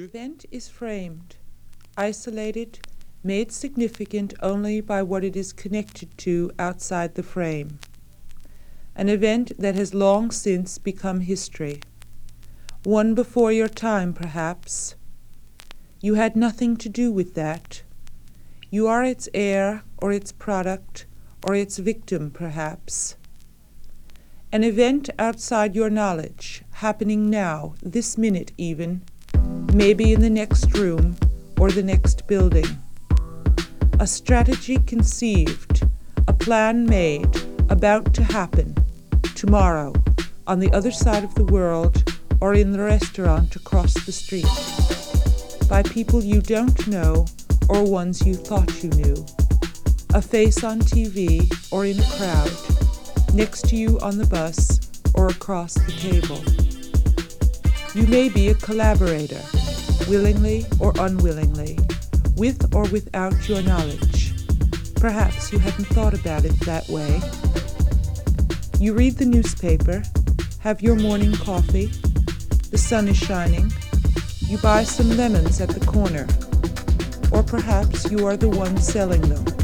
event is framed, isolated, made significant only by what it is connected to outside the frame. An event that has long since become history. One before your time, perhaps. You had nothing to do with that. You are its heir, or its product, or its victim, perhaps. An event outside your knowledge, happening now, this minute even, maybe in the next room or the next building. A strategy conceived, a plan made, about to happen, tomorrow, on the other side of the world or in the restaurant across the street, by people you don't know or ones you thought you knew. A face on TV or in a crowd, next to you on the bus or across the table. You may be a collaborator, willingly or unwillingly, with or without your knowledge. Perhaps you hadn't thought about it that way. You read the newspaper, have your morning coffee, the sun is shining, you buy some lemons at the corner, or perhaps you are the one selling them.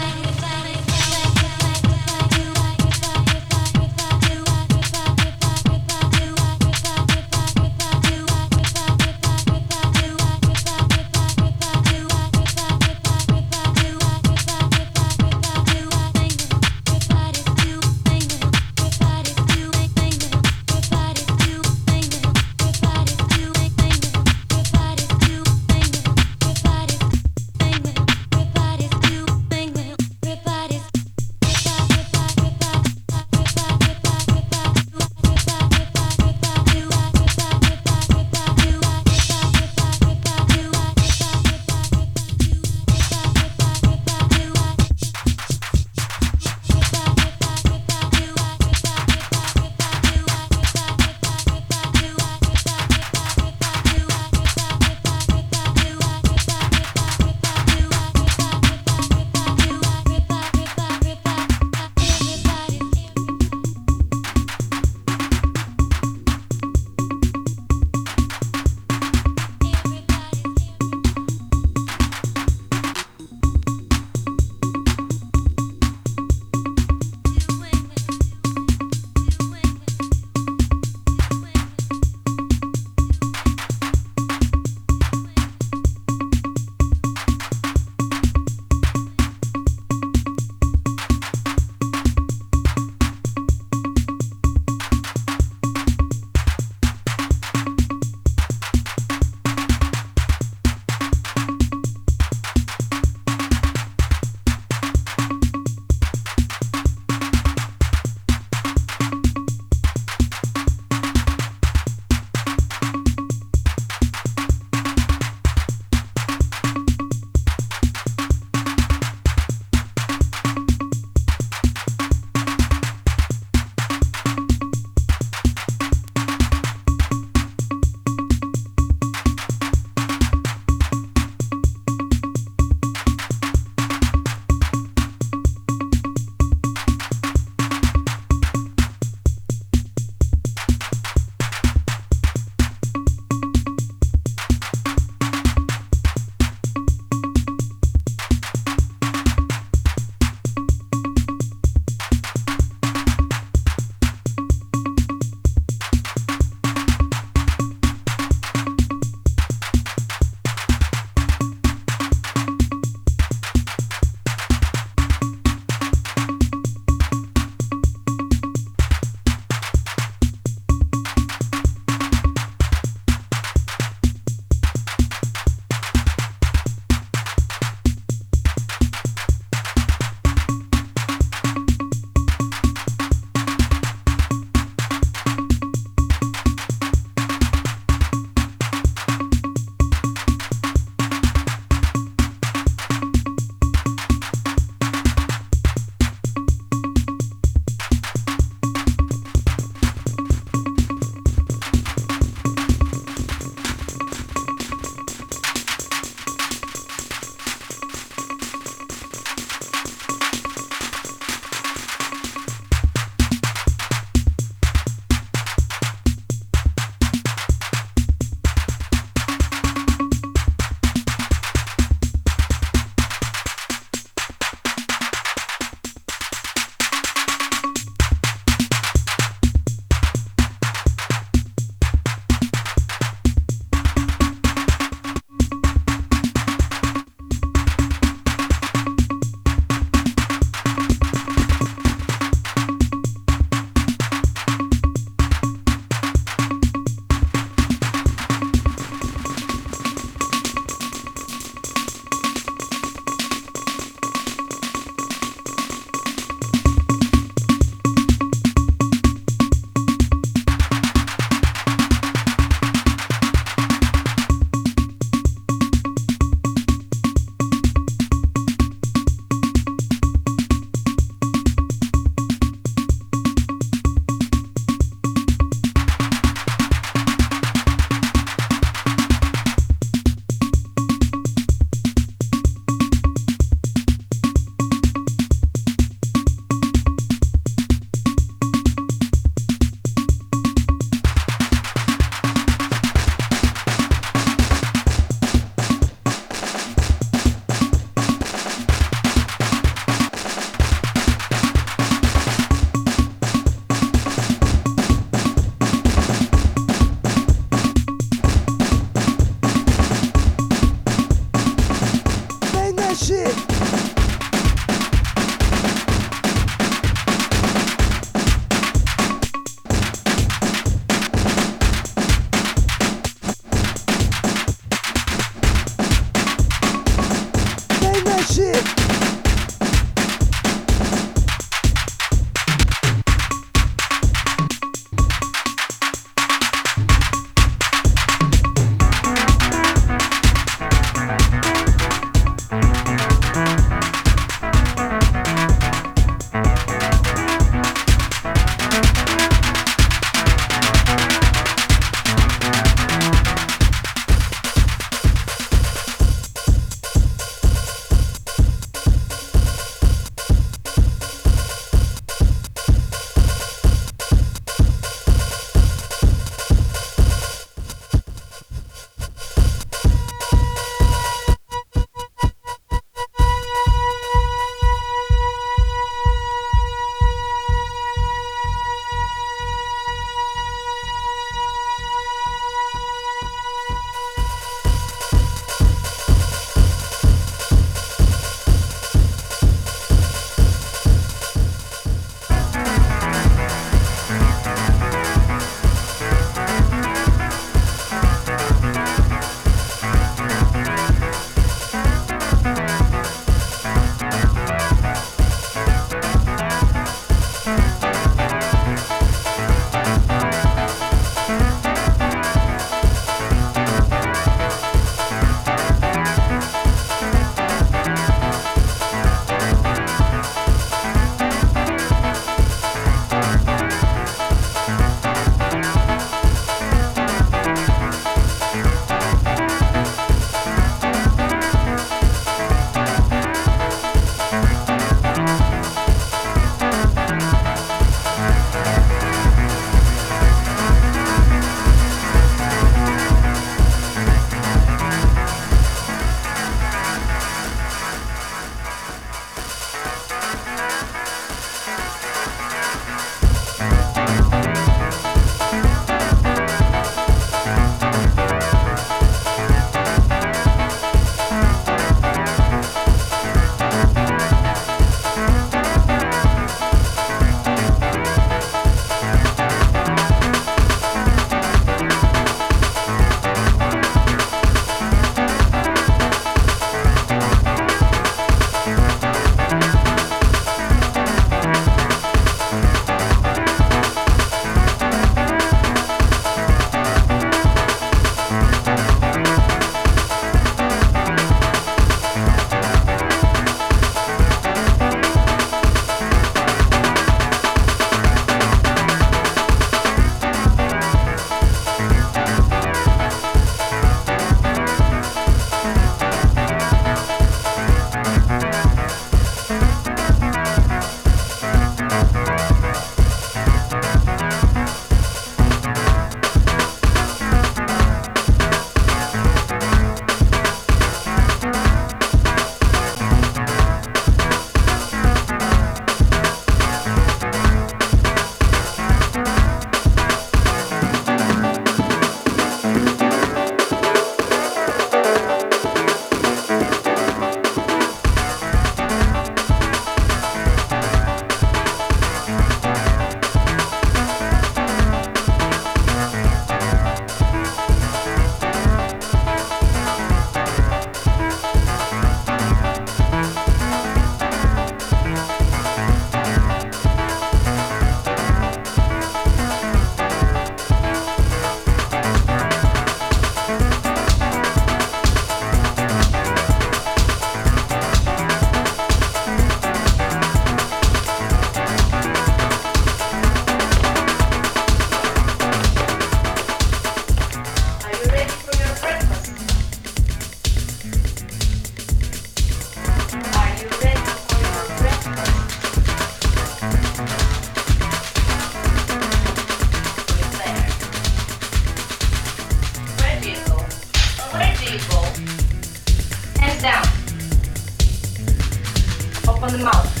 Open the mouth.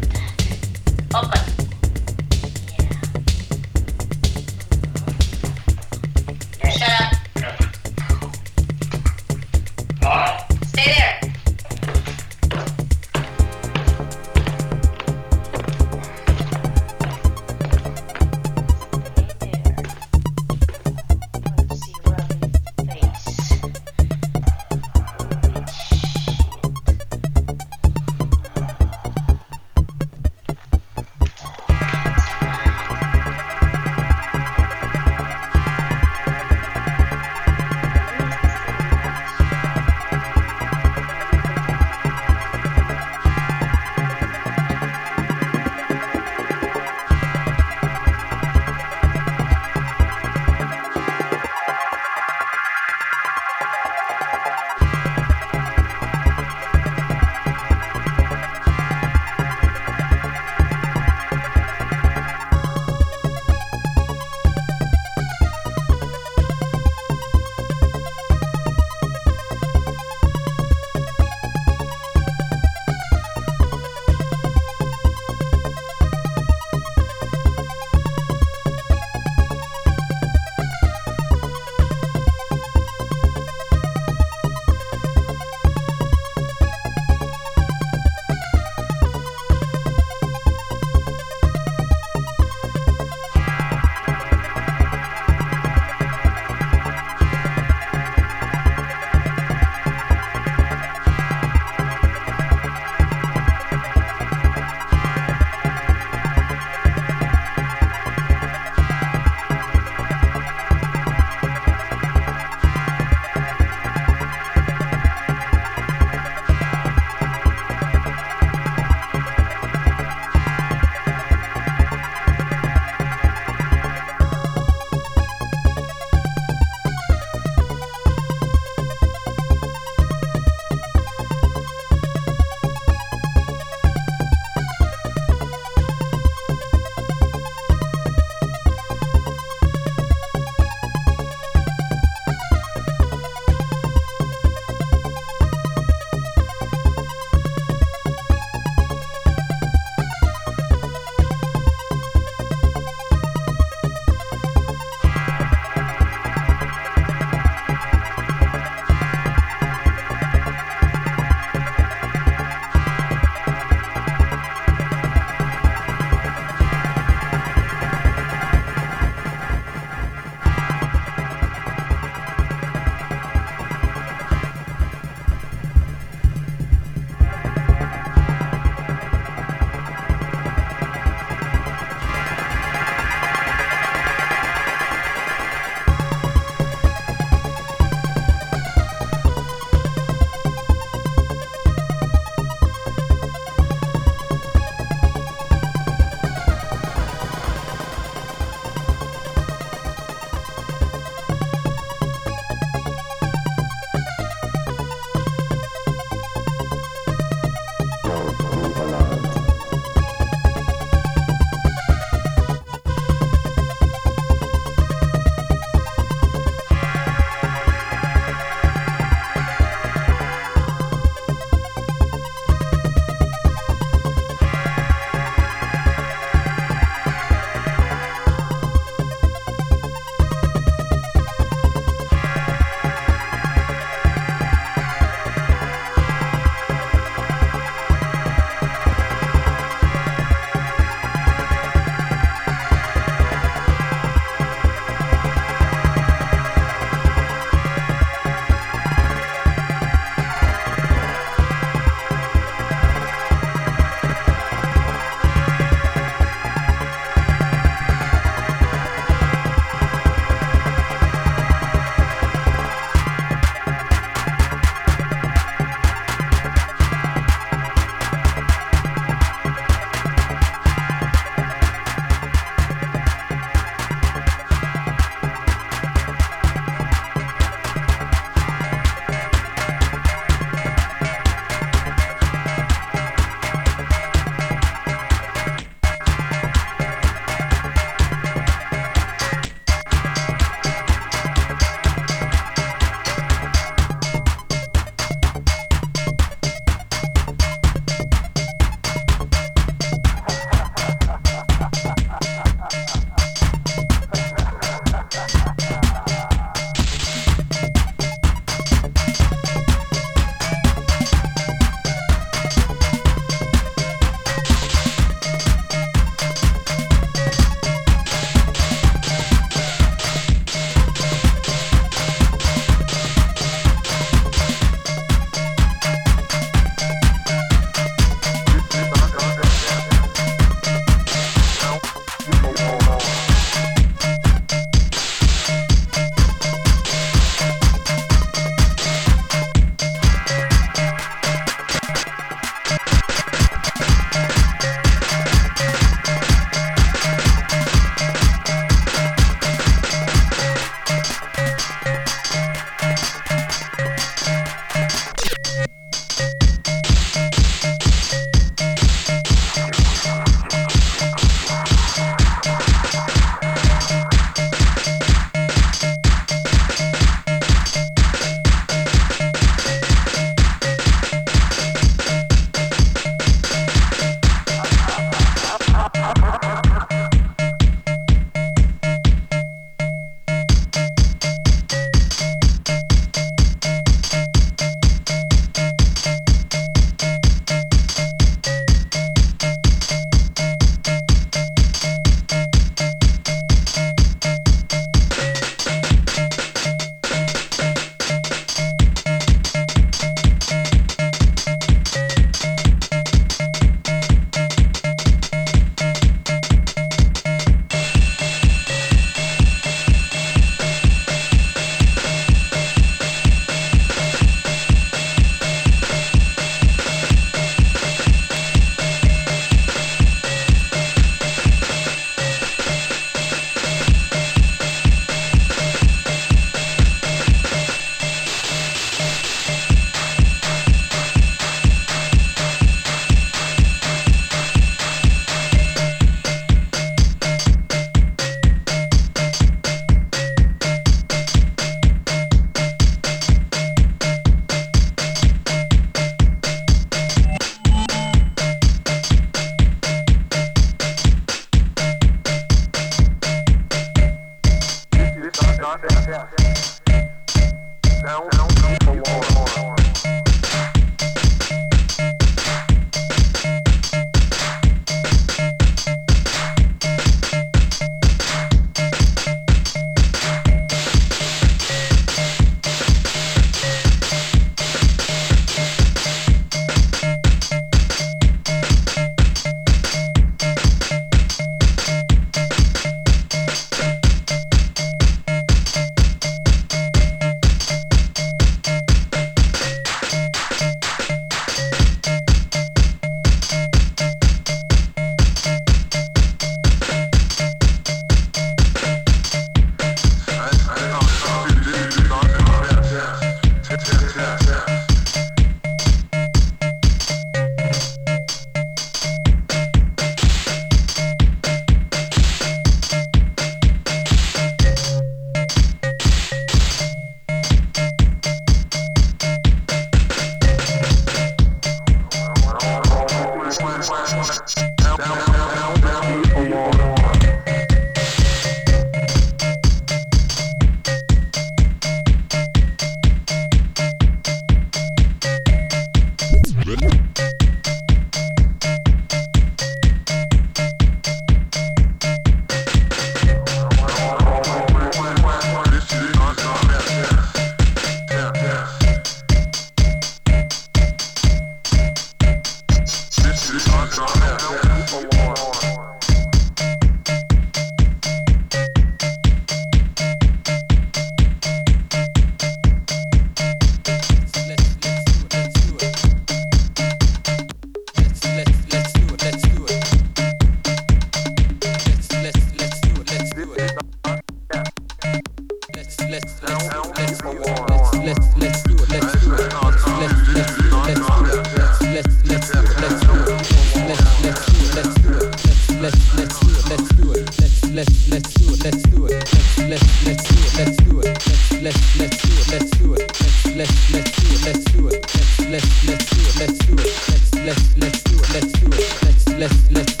let's let's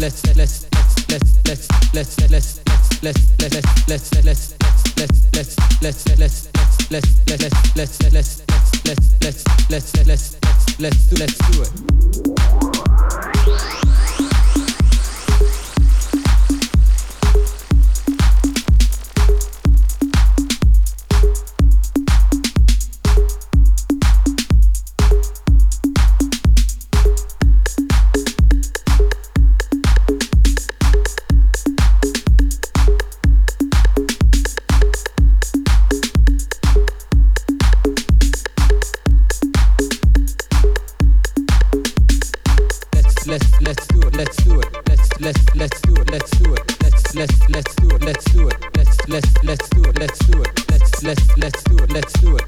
let's let's let's do it. let's let's do it let's do it. Let's let's let's do it let's do it. Let's let's let's do it let's do it. Let's let's let's do it let's do it.